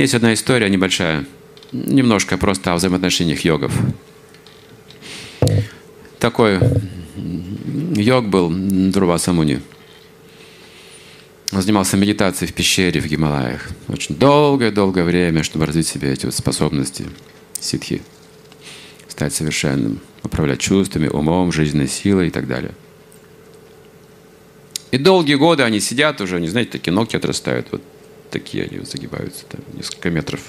Есть одна история небольшая, немножко просто о взаимоотношениях йогов. Такой йог был Друва Самуни. Он занимался медитацией в пещере в Гималаях. Очень долгое-долгое время, чтобы развить себе эти вот способности ситхи. Стать совершенным, управлять чувствами, умом, жизненной силой и так далее. И долгие годы они сидят уже, не знаете, такие ногти отрастают, вот такие они загибаются, там, несколько метров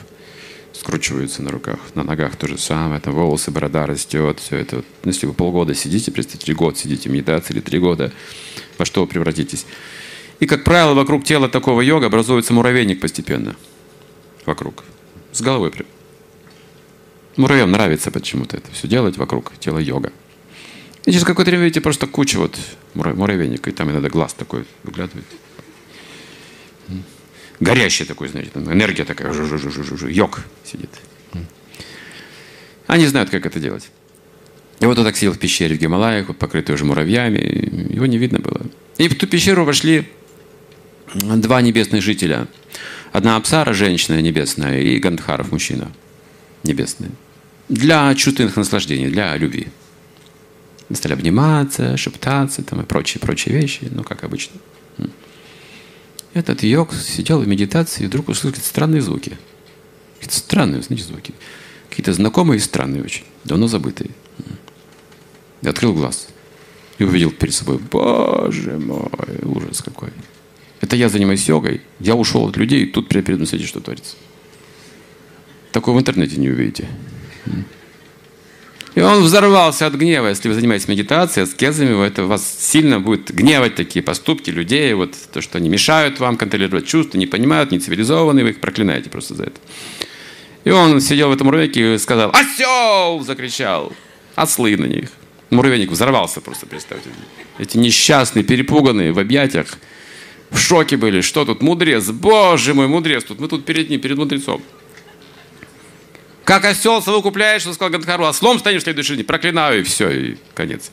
скручиваются на руках, на ногах то же самое, там волосы, борода растет, все это. Ну, если вы полгода сидите, представьте, год сидите в медитации или три года, во что вы превратитесь. И, как правило, вокруг тела такого йога образуется муравейник постепенно. Вокруг. С головой. Муравьям нравится почему-то это все делать вокруг тела йога. И через какое-то время видите просто куча вот муравейника, и там иногда глаз такой выглядывает. Горящий такой, знаете, энергия такая, жу -жу -жу -жу -жу, йог сидит. Они знают, как это делать. И вот он так сидел в пещере в Гималаях, вот, покрытый уже муравьями, его не видно было. И в ту пещеру вошли два небесных жителя. Одна Апсара, женщина небесная, и Гандхаров, мужчина небесный. Для чувственных наслаждений, для любви. Стали обниматься, шептаться там, и прочие-прочие вещи, ну, как обычно. Этот йог сидел в медитации и вдруг услышал какие-то странные звуки. Какие-то странные, знаете, звуки. Какие-то знакомые и странные очень, давно забытые. И открыл глаз и увидел перед собой, боже мой, ужас какой. Это я занимаюсь йогой, я ушел от людей, и тут перед мной смотрите, что творится. Такое в интернете не увидите. И он взорвался от гнева. Если вы занимаетесь медитацией, аскезами, это вас сильно будет гневать такие поступки людей, вот то, что они мешают вам контролировать чувства, не понимают, не цивилизованные, вы их проклинаете просто за это. И он сидел в этом муравейнике и сказал «Осел!» закричал. Ослы на них. Муравейник взорвался просто, представьте. Эти несчастные, перепуганные, в объятиях, в шоке были. Что тут, мудрец? Боже мой, мудрец! Тут мы тут перед ним, перед мудрецом. Как осел совокупляешь, что сказал Гандхару, ослом станешь в следующей жизни. Проклинаю, и все, и конец.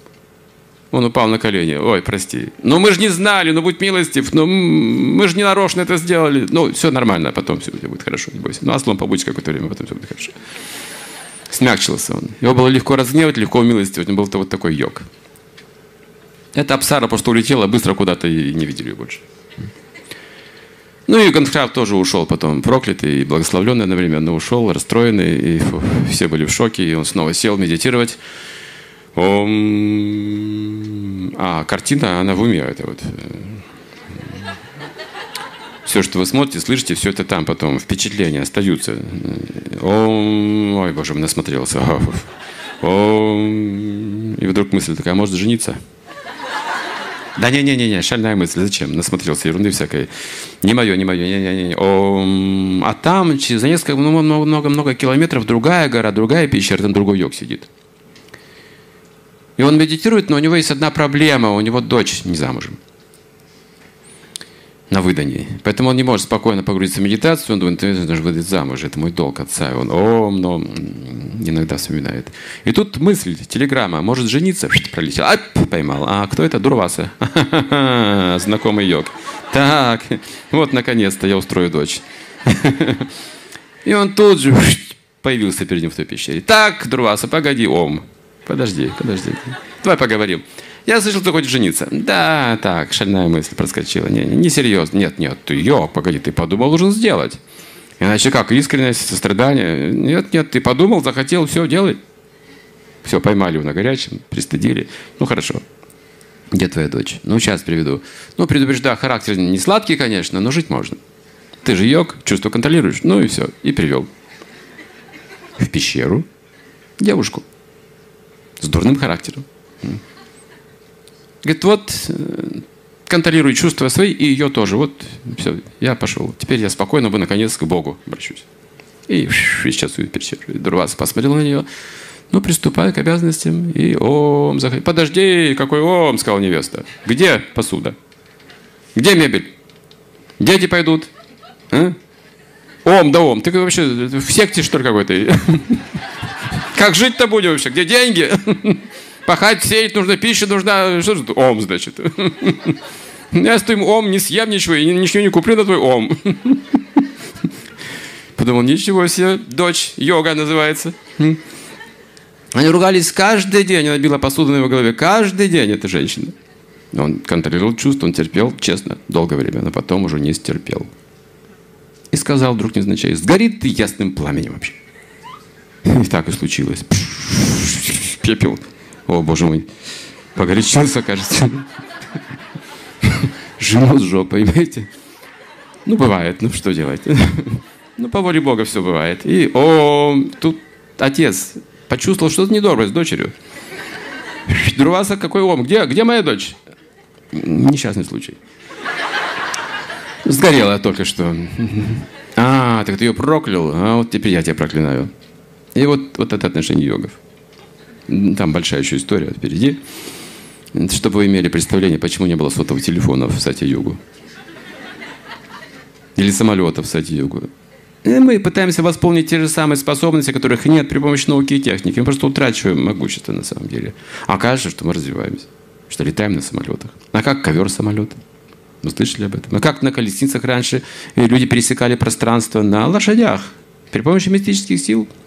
Он упал на колени. Ой, прости. Ну мы же не знали, ну будь милостив, ну мы же не нарочно это сделали. Ну, все нормально, потом все будет хорошо, не бойся. Ну, ослом побудь какое-то время, потом все будет хорошо. Смягчился он. Его было легко разгневать, легко умилостивать. Он был вот такой йог. Эта Апсара просто улетела быстро куда-то и не видели ее больше. Ну и Гандхрав тоже ушел потом, проклятый и благословленный одновременно ушел, расстроенный, и фу, все были в шоке, и он снова сел медитировать. Ом... А, картина, она в уме, это вот. Все, что вы смотрите, слышите, все это там потом, впечатления остаются. Ом... Ой, боже, насмотрелся. Ом... И вдруг мысль такая, а может жениться? Да не-не-не, шальная мысль, зачем? Насмотрелся ерунды всякой. Не мое, не мое, не-не-не. А там за несколько, много-много километров другая гора, другая пещера, там другой йог сидит. И он медитирует, но у него есть одна проблема, у него дочь не замужем на выдании. Поэтому он не может спокойно погрузиться в медитацию. Он думает, ты должен выдать замуж, это мой долг отца. И он, о, но иногда вспоминает. И тут мысль, телеграмма, может жениться? Пролетел, ап, поймал. А кто это? Дурваса. Знакомый йог. Так, вот наконец-то я устрою дочь. И он тут же появился перед ним в той пещере. Так, Дурваса, погоди, ом. Подожди, подожди. Давай поговорим. Я слышал, ты хочешь жениться. Да, так, шальная мысль проскочила. Не, не, не серьезно. Нет, нет, ты, йог, погоди, ты подумал, должен сделать. Иначе как, искренность, сострадание? Нет, нет, ты подумал, захотел, все, делай. Все, поймали его на горячем, пристыдили. Ну, хорошо. Где твоя дочь? Ну, сейчас приведу. Ну, предупреждаю, характер не сладкий, конечно, но жить можно. Ты же йог, чувство контролируешь. Ну и все. И привел. В пещеру девушку. С дурным характером. Говорит, вот контролируй чувства свои и ее тоже. Вот, все, я пошел. Теперь я спокойно бы наконец к Богу обращусь. И, сейчас. Дурвас посмотрел на нее. Ну, приступай к обязанностям. И ом, заходи. Подожди, какой ом, сказала невеста. Где посуда? Где мебель? Дети пойдут? А? Ом, да ом. Ты вообще в секте, что ли, какой-то? Как жить-то будем вообще? Где деньги? Пахать, сеять нужно, пища нужна. Что же это? Ом, значит. Я с твоим ом не съем ничего, и ничего не куплю на твой ом. подумал, ничего себе, дочь, йога называется. Они ругались каждый день, она била посуду на его голове, каждый день эта женщина. Он контролировал чувства, он терпел, честно, долгое время, но потом уже не стерпел. И сказал вдруг незначай, сгорит ты ясным пламенем вообще. И так и случилось. Пепел. О, боже мой. Погорячился, кажется. Жену сжег, понимаете? Ну, бывает, ну что делать? Ну, по воле Бога все бывает. И, о, тут отец почувствовал что-то недоброе с дочерью. Друваса, какой ом? Где, где моя дочь? Несчастный случай. Сгорела только что. А, так ты ее проклял, а вот теперь я тебя проклинаю. И вот, вот это отношение йогов. Там большая еще история впереди. Чтобы вы имели представление, почему не было сотовых телефонов в Сати-Югу. Или самолетов в Сати-Югу. Мы пытаемся восполнить те же самые способности, которых нет при помощи науки и техники. Мы просто утрачиваем могущество на самом деле. А кажется, что мы развиваемся, что летаем на самолетах. А как ковер самолета? Вы слышали об этом? А как на колесницах раньше люди пересекали пространство на лошадях при помощи мистических сил –